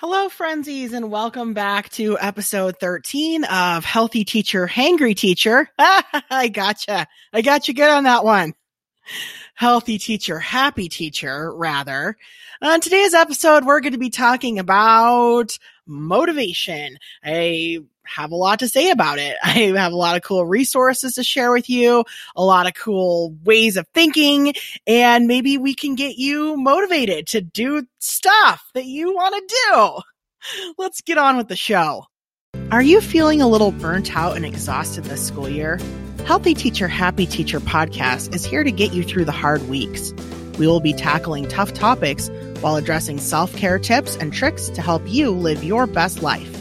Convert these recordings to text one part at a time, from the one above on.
Hello, frenzies, and welcome back to episode 13 of Healthy Teacher, Hangry Teacher. I gotcha. I got you good on that one. Healthy Teacher, Happy Teacher, rather. On today's episode, we're going to be talking about motivation. I have a lot to say about it. I have a lot of cool resources to share with you, a lot of cool ways of thinking, and maybe we can get you motivated to do stuff that you want to do. Let's get on with the show. Are you feeling a little burnt out and exhausted this school year? Healthy Teacher, Happy Teacher podcast is here to get you through the hard weeks. We will be tackling tough topics while addressing self care tips and tricks to help you live your best life.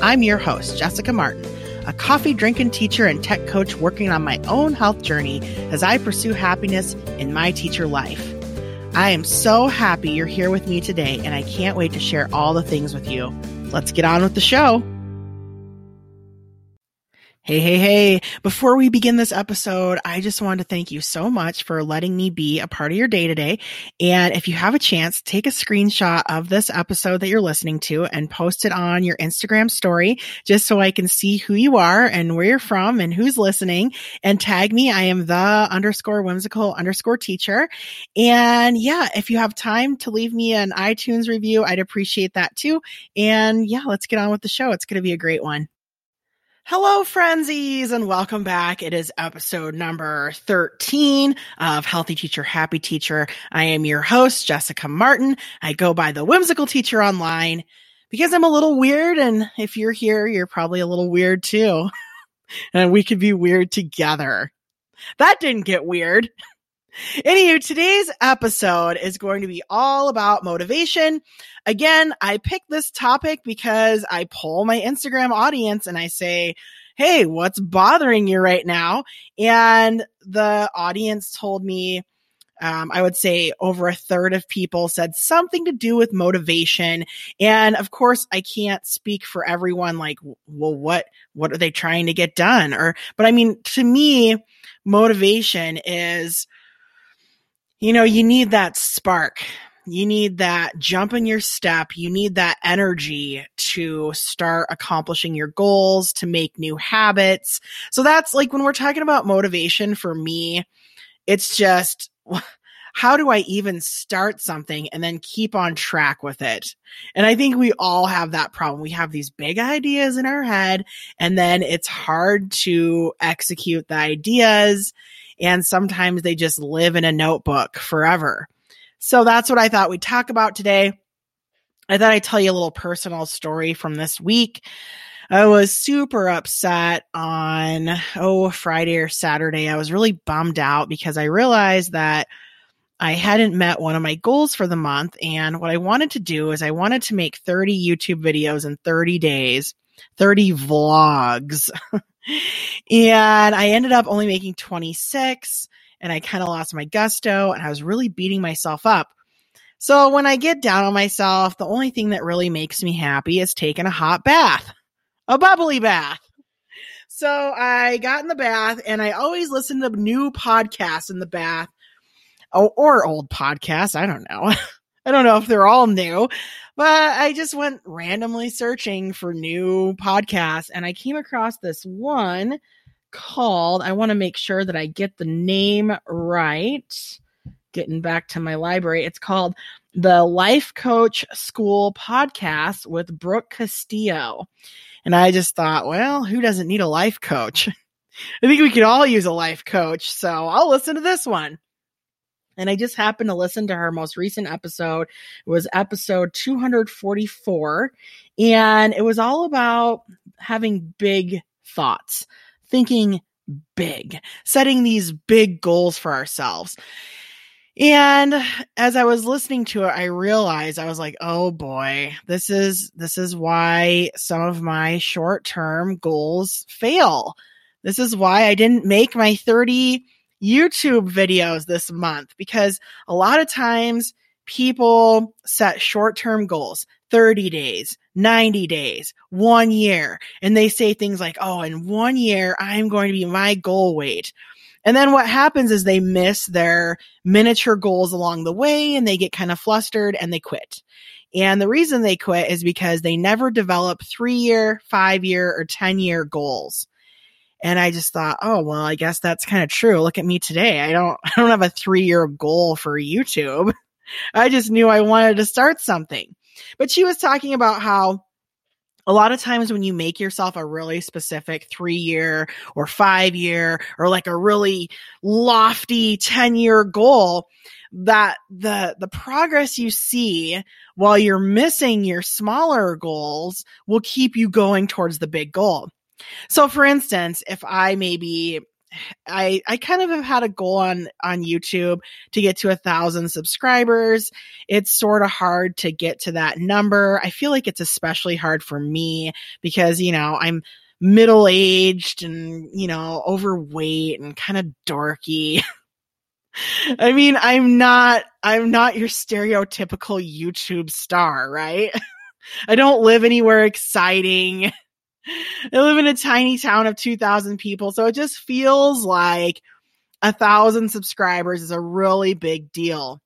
I'm your host, Jessica Martin, a coffee drinking teacher and tech coach working on my own health journey as I pursue happiness in my teacher life. I am so happy you're here with me today, and I can't wait to share all the things with you. Let's get on with the show. Hey, hey, hey. Before we begin this episode, I just wanted to thank you so much for letting me be a part of your day today. And if you have a chance, take a screenshot of this episode that you're listening to and post it on your Instagram story just so I can see who you are and where you're from and who's listening and tag me. I am the underscore whimsical underscore teacher. And yeah, if you have time to leave me an iTunes review, I'd appreciate that too. And yeah, let's get on with the show. It's going to be a great one. Hello, frenzies, and welcome back. It is episode number 13 of Healthy Teacher, Happy Teacher. I am your host, Jessica Martin. I go by the whimsical teacher online because I'm a little weird. And if you're here, you're probably a little weird too. and we could be weird together. That didn't get weird. Anywho, today's episode is going to be all about motivation. Again, I picked this topic because I poll my Instagram audience and I say, Hey, what's bothering you right now? And the audience told me, um, I would say over a third of people said something to do with motivation. And of course, I can't speak for everyone. Like, well, what, what are they trying to get done? Or, but I mean, to me, motivation is, you know, you need that spark. You need that jump in your step. You need that energy to start accomplishing your goals, to make new habits. So that's like when we're talking about motivation for me, it's just, how do I even start something and then keep on track with it? And I think we all have that problem. We have these big ideas in our head and then it's hard to execute the ideas and sometimes they just live in a notebook forever. So that's what I thought we'd talk about today. I thought I'd tell you a little personal story from this week. I was super upset on, oh, Friday or Saturday. I was really bummed out because I realized that I hadn't met one of my goals for the month. And what I wanted to do is I wanted to make 30 YouTube videos in 30 days, 30 vlogs. and I ended up only making 26 and I kind of lost my gusto and I was really beating myself up. So when I get down on myself, the only thing that really makes me happy is taking a hot bath, a bubbly bath. So I got in the bath and I always listen to new podcasts in the bath or, or old podcasts. I don't know. I don't know if they're all new, but I just went randomly searching for new podcasts and I came across this one called, I want to make sure that I get the name right. Getting back to my library, it's called the Life Coach School Podcast with Brooke Castillo. And I just thought, well, who doesn't need a life coach? I think we could all use a life coach. So I'll listen to this one. And I just happened to listen to her most recent episode. It was episode 244. And it was all about having big thoughts, thinking big, setting these big goals for ourselves. And as I was listening to it, I realized I was like, oh boy, this is, this is why some of my short term goals fail. This is why I didn't make my 30 YouTube videos this month because a lot of times people set short term goals 30 days, 90 days, one year, and they say things like, Oh, in one year, I'm going to be my goal weight. And then what happens is they miss their miniature goals along the way and they get kind of flustered and they quit. And the reason they quit is because they never develop three year, five year, or 10 year goals. And I just thought, oh, well, I guess that's kind of true. Look at me today. I don't, I don't have a three year goal for YouTube. I just knew I wanted to start something. But she was talking about how a lot of times when you make yourself a really specific three year or five year or like a really lofty 10 year goal, that the, the progress you see while you're missing your smaller goals will keep you going towards the big goal. So for instance, if I maybe I I kind of have had a goal on on YouTube to get to a thousand subscribers. It's sort of hard to get to that number. I feel like it's especially hard for me because you know I'm middle aged and you know overweight and kind of dorky. I mean, I'm not I'm not your stereotypical YouTube star, right? I don't live anywhere exciting. I live in a tiny town of 2,000 people. So it just feels like a thousand subscribers is a really big deal.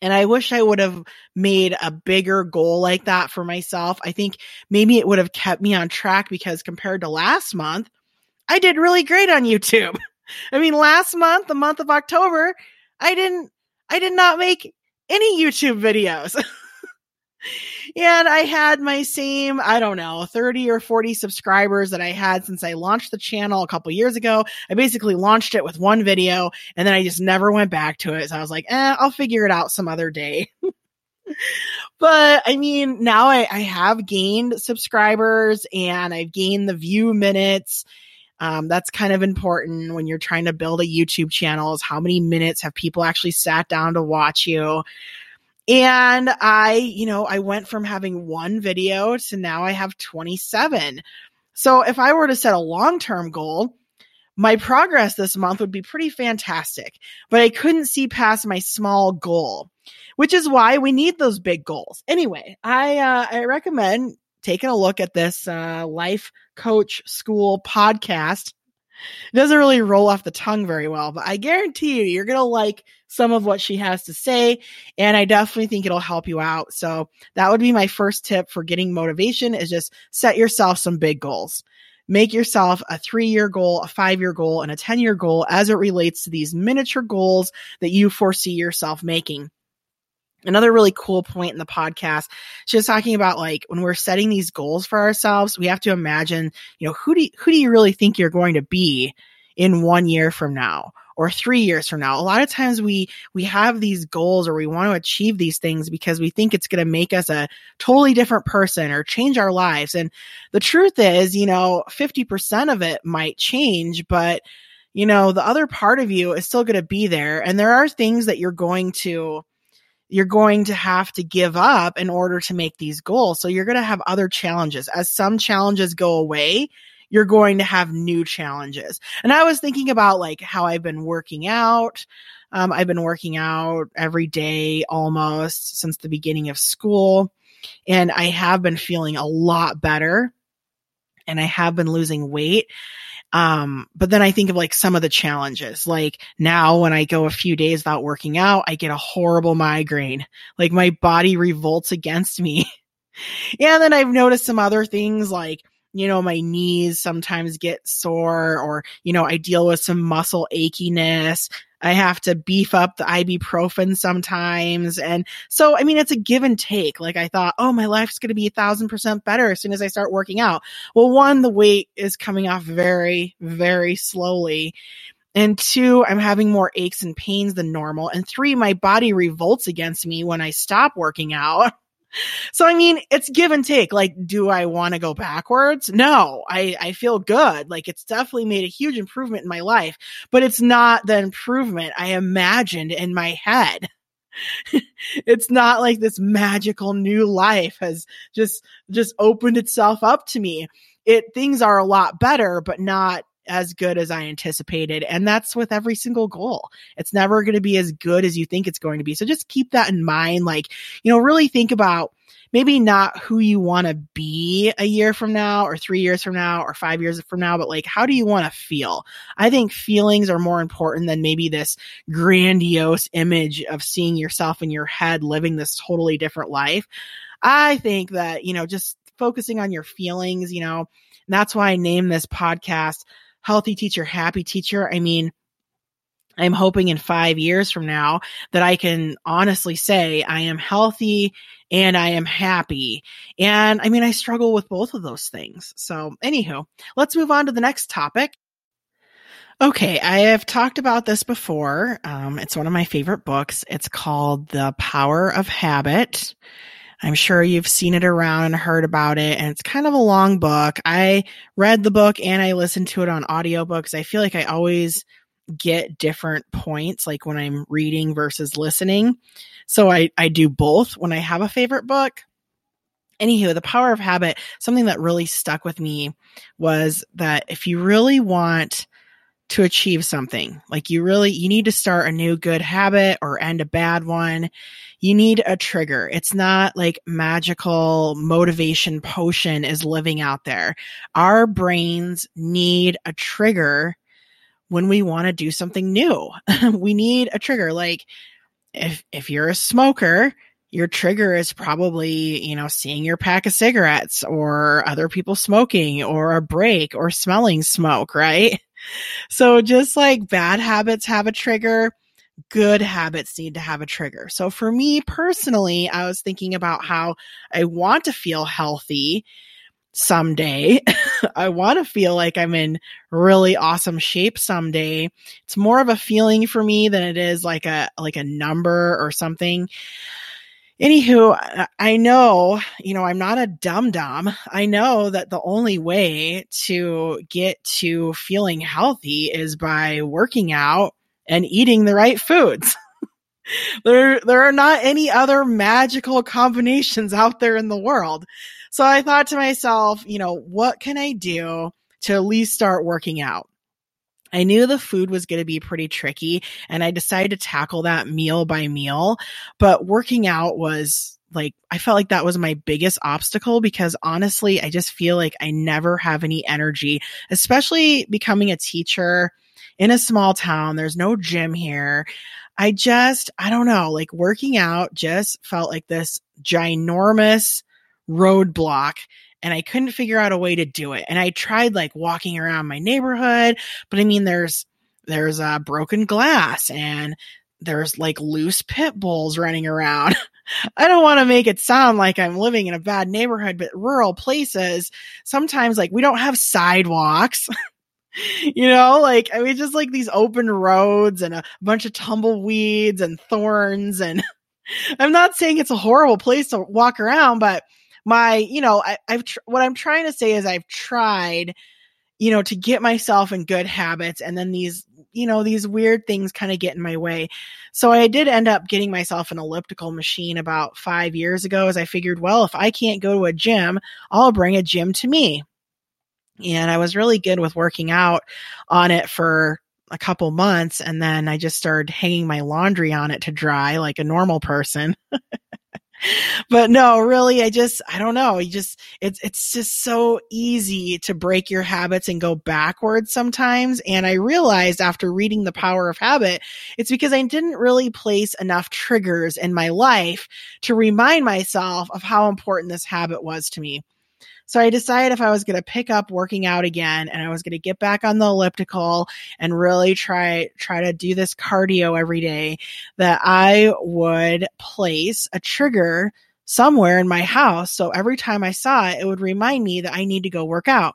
And I wish I would have made a bigger goal like that for myself. I think maybe it would have kept me on track because compared to last month, I did really great on YouTube. I mean, last month, the month of October, I didn't, I did not make any YouTube videos. and I had my same, I don't know, 30 or 40 subscribers that I had since I launched the channel a couple years ago. I basically launched it with one video and then I just never went back to it. So I was like, eh, I'll figure it out some other day. but I mean, now I, I, have gained subscribers and I've gained the view minutes. Um, that's kind of important when you're trying to build a YouTube channel is how many minutes have people actually sat down to watch you. And I, you know, I went from having one video to now I have 27. So if I were to set a long term goal, my progress this month would be pretty fantastic, but I couldn't see past my small goal, which is why we need those big goals. Anyway, I, uh, I recommend taking a look at this, uh, life coach school podcast it doesn't really roll off the tongue very well, but I guarantee you, you're going to like some of what she has to say. And I definitely think it'll help you out. So that would be my first tip for getting motivation is just set yourself some big goals. Make yourself a three year goal, a five year goal, and a 10 year goal as it relates to these miniature goals that you foresee yourself making another really cool point in the podcast she was talking about like when we're setting these goals for ourselves we have to imagine you know who do you, who do you really think you're going to be in one year from now or three years from now? A lot of times we we have these goals or we want to achieve these things because we think it's going to make us a totally different person or change our lives. And the truth is you know 50% of it might change but you know the other part of you is still going to be there. And there are things that you're going to you're going to have to give up in order to make these goals. So you're going to have other challenges. As some challenges go away, you're going to have new challenges. And I was thinking about like how I've been working out. Um, I've been working out every day almost since the beginning of school. And I have been feeling a lot better. And I have been losing weight. Um, but then I think of like some of the challenges. Like now when I go a few days without working out, I get a horrible migraine. Like my body revolts against me. and then I've noticed some other things like, you know, my knees sometimes get sore or, you know, I deal with some muscle achiness. I have to beef up the ibuprofen sometimes. And so, I mean, it's a give and take. Like I thought, oh, my life's going to be a thousand percent better as soon as I start working out. Well, one, the weight is coming off very, very slowly. And two, I'm having more aches and pains than normal. And three, my body revolts against me when I stop working out. So I mean, it's give and take. Like, do I want to go backwards? No, I, I feel good. Like it's definitely made a huge improvement in my life, but it's not the improvement I imagined in my head. it's not like this magical new life has just, just opened itself up to me. It, things are a lot better, but not as good as I anticipated. And that's with every single goal. It's never going to be as good as you think it's going to be. So just keep that in mind. Like, you know, really think about maybe not who you want to be a year from now or three years from now or five years from now, but like, how do you want to feel? I think feelings are more important than maybe this grandiose image of seeing yourself in your head living this totally different life. I think that, you know, just focusing on your feelings, you know, that's why I named this podcast Healthy Teacher, Happy Teacher. I mean, I'm hoping in five years from now that I can honestly say I am healthy and I am happy. And I mean, I struggle with both of those things. So, anywho, let's move on to the next topic. Okay, I have talked about this before. Um, it's one of my favorite books. It's called The Power of Habit. I'm sure you've seen it around and heard about it. And it's kind of a long book. I read the book and I listened to it on audiobooks. I feel like I always get different points, like when I'm reading versus listening. So I, I do both when I have a favorite book. Anywho, the power of habit, something that really stuck with me was that if you really want to achieve something, like you really, you need to start a new good habit or end a bad one. You need a trigger. It's not like magical motivation potion is living out there. Our brains need a trigger when we want to do something new. we need a trigger. Like if if you're a smoker, your trigger is probably, you know, seeing your pack of cigarettes or other people smoking or a break or smelling smoke, right? So just like bad habits have a trigger, good habits need to have a trigger. So for me personally, I was thinking about how I want to feel healthy someday. I want to feel like I'm in really awesome shape someday. It's more of a feeling for me than it is like a like a number or something. Anywho, I know, you know, I'm not a dum dum. I know that the only way to get to feeling healthy is by working out and eating the right foods. there there are not any other magical combinations out there in the world. So I thought to myself, you know, what can I do to at least start working out? I knew the food was going to be pretty tricky and I decided to tackle that meal by meal, but working out was like, I felt like that was my biggest obstacle because honestly, I just feel like I never have any energy, especially becoming a teacher in a small town. There's no gym here. I just, I don't know, like working out just felt like this ginormous roadblock and I couldn't figure out a way to do it. And I tried like walking around my neighborhood, but I mean, there's, there's a uh, broken glass and there's like loose pit bulls running around. I don't want to make it sound like I'm living in a bad neighborhood, but rural places, sometimes like we don't have sidewalks. you know, like I mean, just like these open roads and a bunch of tumbleweeds and thorns. And I'm not saying it's a horrible place to walk around, but my, you know, I, have tr- what I'm trying to say is I've tried, you know, to get myself in good habits, and then these, you know, these weird things kind of get in my way. So I did end up getting myself an elliptical machine about five years ago, as I figured, well, if I can't go to a gym, I'll bring a gym to me. And I was really good with working out on it for a couple months and then I just started hanging my laundry on it to dry like a normal person. but no, really, I just, I don't know. You just, it's, it's just so easy to break your habits and go backwards sometimes. And I realized after reading The Power of Habit, it's because I didn't really place enough triggers in my life to remind myself of how important this habit was to me. So I decided if I was going to pick up working out again and I was going to get back on the elliptical and really try, try to do this cardio every day, that I would place a trigger somewhere in my house. So every time I saw it, it would remind me that I need to go work out.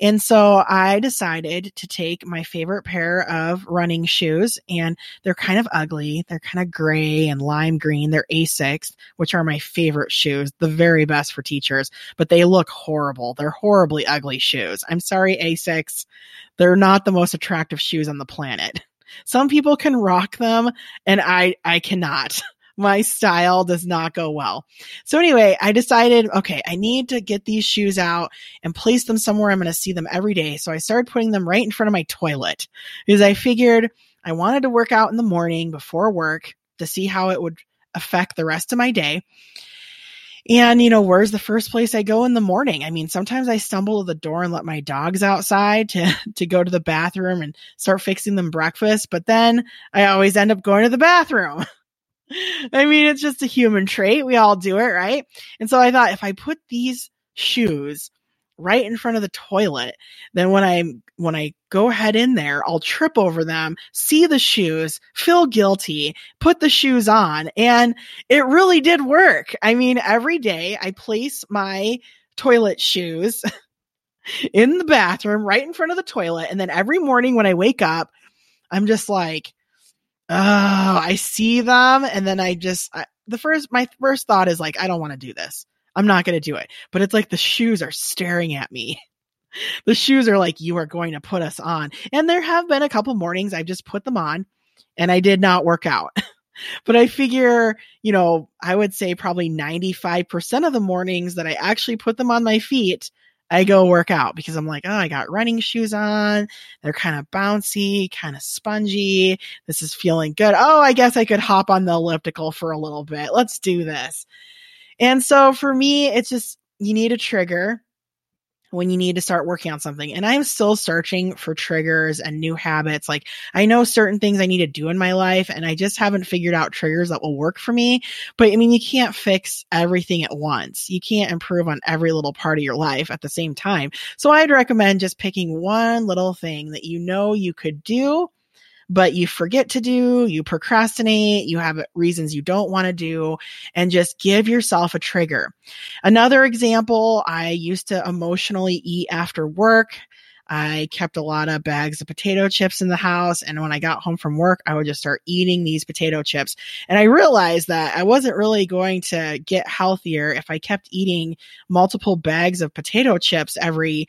And so I decided to take my favorite pair of running shoes and they're kind of ugly. They're kind of gray and lime green. They're Asics, which are my favorite shoes, the very best for teachers, but they look horrible. They're horribly ugly shoes. I'm sorry, Asics. They're not the most attractive shoes on the planet. Some people can rock them and I, I cannot. my style does not go well. So anyway, I decided, okay, I need to get these shoes out and place them somewhere I'm going to see them every day. So I started putting them right in front of my toilet because I figured I wanted to work out in the morning before work to see how it would affect the rest of my day. And, you know, where's the first place I go in the morning? I mean, sometimes I stumble to the door and let my dogs outside to, to go to the bathroom and start fixing them breakfast. But then I always end up going to the bathroom. I mean, it's just a human trait. We all do it, right? And so I thought if I put these shoes right in front of the toilet. Then when I when I go ahead in there, I'll trip over them, see the shoes, feel guilty, put the shoes on, and it really did work. I mean, every day I place my toilet shoes in the bathroom right in front of the toilet, and then every morning when I wake up, I'm just like, Oh, I see them, and then I just I, the first my first thought is like, I don't want to do this. I'm not going to do it. But it's like the shoes are staring at me. The shoes are like, you are going to put us on. And there have been a couple mornings I've just put them on and I did not work out. but I figure, you know, I would say probably 95% of the mornings that I actually put them on my feet, I go work out because I'm like, oh, I got running shoes on. They're kind of bouncy, kind of spongy. This is feeling good. Oh, I guess I could hop on the elliptical for a little bit. Let's do this. And so for me, it's just, you need a trigger when you need to start working on something. And I'm still searching for triggers and new habits. Like I know certain things I need to do in my life and I just haven't figured out triggers that will work for me. But I mean, you can't fix everything at once. You can't improve on every little part of your life at the same time. So I'd recommend just picking one little thing that you know you could do but you forget to do, you procrastinate, you have reasons you don't want to do, and just give yourself a trigger. Another example, I used to emotionally eat after work. I kept a lot of bags of potato chips in the house. And when I got home from work, I would just start eating these potato chips. And I realized that I wasn't really going to get healthier if I kept eating multiple bags of potato chips every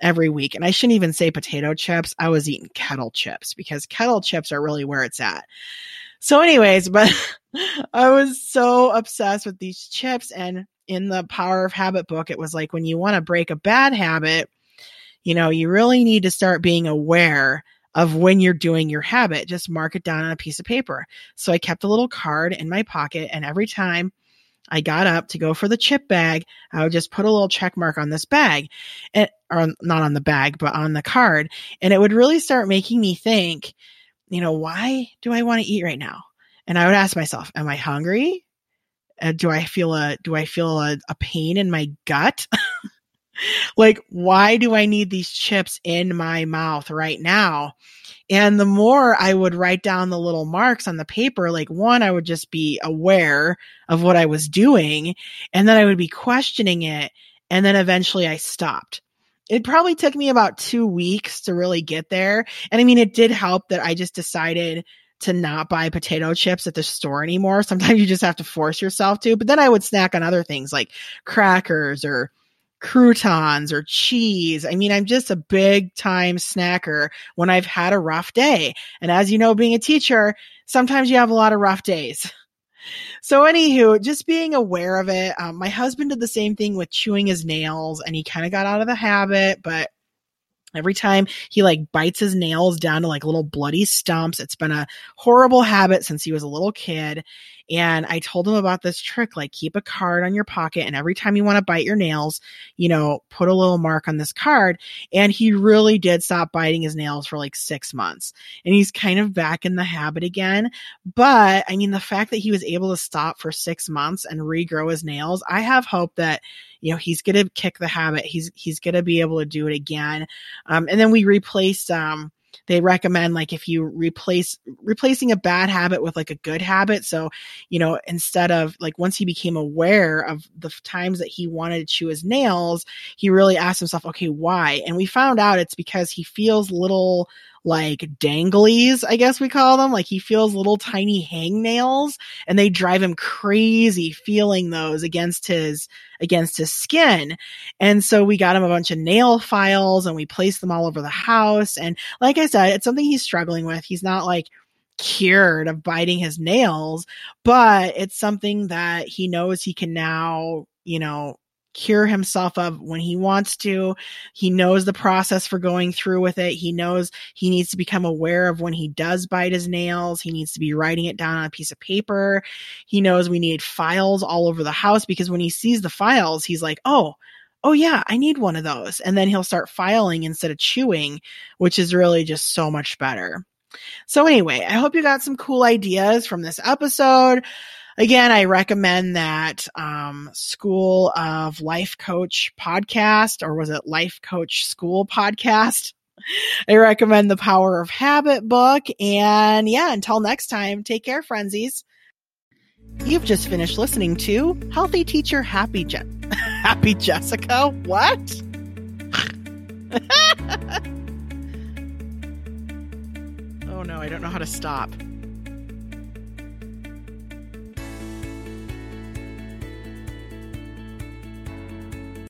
every week. And I shouldn't even say potato chips. I was eating kettle chips because kettle chips are really where it's at. So, anyways, but I was so obsessed with these chips. And in the Power of Habit book, it was like when you want to break a bad habit, you know, you really need to start being aware of when you're doing your habit. Just mark it down on a piece of paper. So I kept a little card in my pocket, and every time I got up to go for the chip bag. I would just put a little check mark on this bag and, or not on the bag, but on the card. And it would really start making me think, you know, why do I want to eat right now? And I would ask myself, am I hungry? Uh, do I feel a, do I feel a, a pain in my gut? like, why do I need these chips in my mouth right now? And the more I would write down the little marks on the paper, like one, I would just be aware of what I was doing. And then I would be questioning it. And then eventually I stopped. It probably took me about two weeks to really get there. And I mean, it did help that I just decided to not buy potato chips at the store anymore. Sometimes you just have to force yourself to, but then I would snack on other things like crackers or croutons or cheese. I mean, I'm just a big time snacker when I've had a rough day. And as you know, being a teacher, sometimes you have a lot of rough days. So, anywho, just being aware of it. Um, my husband did the same thing with chewing his nails and he kind of got out of the habit, but Every time he like bites his nails down to like little bloody stumps. It's been a horrible habit since he was a little kid. And I told him about this trick, like keep a card on your pocket and every time you want to bite your nails, you know, put a little mark on this card. And he really did stop biting his nails for like six months and he's kind of back in the habit again. But I mean, the fact that he was able to stop for six months and regrow his nails, I have hope that, you know, he's going to kick the habit. He's, he's going to be able to do it again. Um, and then we replaced, um, they recommend like if you replace replacing a bad habit with like a good habit. So, you know, instead of like once he became aware of the times that he wanted to chew his nails, he really asked himself, okay, why? And we found out it's because he feels little like danglies, I guess we call them. Like he feels little tiny hangnails and they drive him crazy feeling those against his, against his skin. And so we got him a bunch of nail files and we placed them all over the house. And like I said, it's something he's struggling with. He's not like, cured of biting his nails, but it's something that he knows he can now, you know, cure himself of when he wants to. He knows the process for going through with it. He knows he needs to become aware of when he does bite his nails. He needs to be writing it down on a piece of paper. He knows we need files all over the house because when he sees the files, he's like, oh, oh yeah, I need one of those. And then he'll start filing instead of chewing, which is really just so much better. So anyway, I hope you got some cool ideas from this episode again, I recommend that um, School of Life Coach podcast, or was it Life Coach School podcast? I recommend the Power of Habit book. And yeah, until next time, take care, frenzies. You've just finished listening to Healthy Teacher Happy Je- Happy Jessica. What? oh no, I don't know how to stop.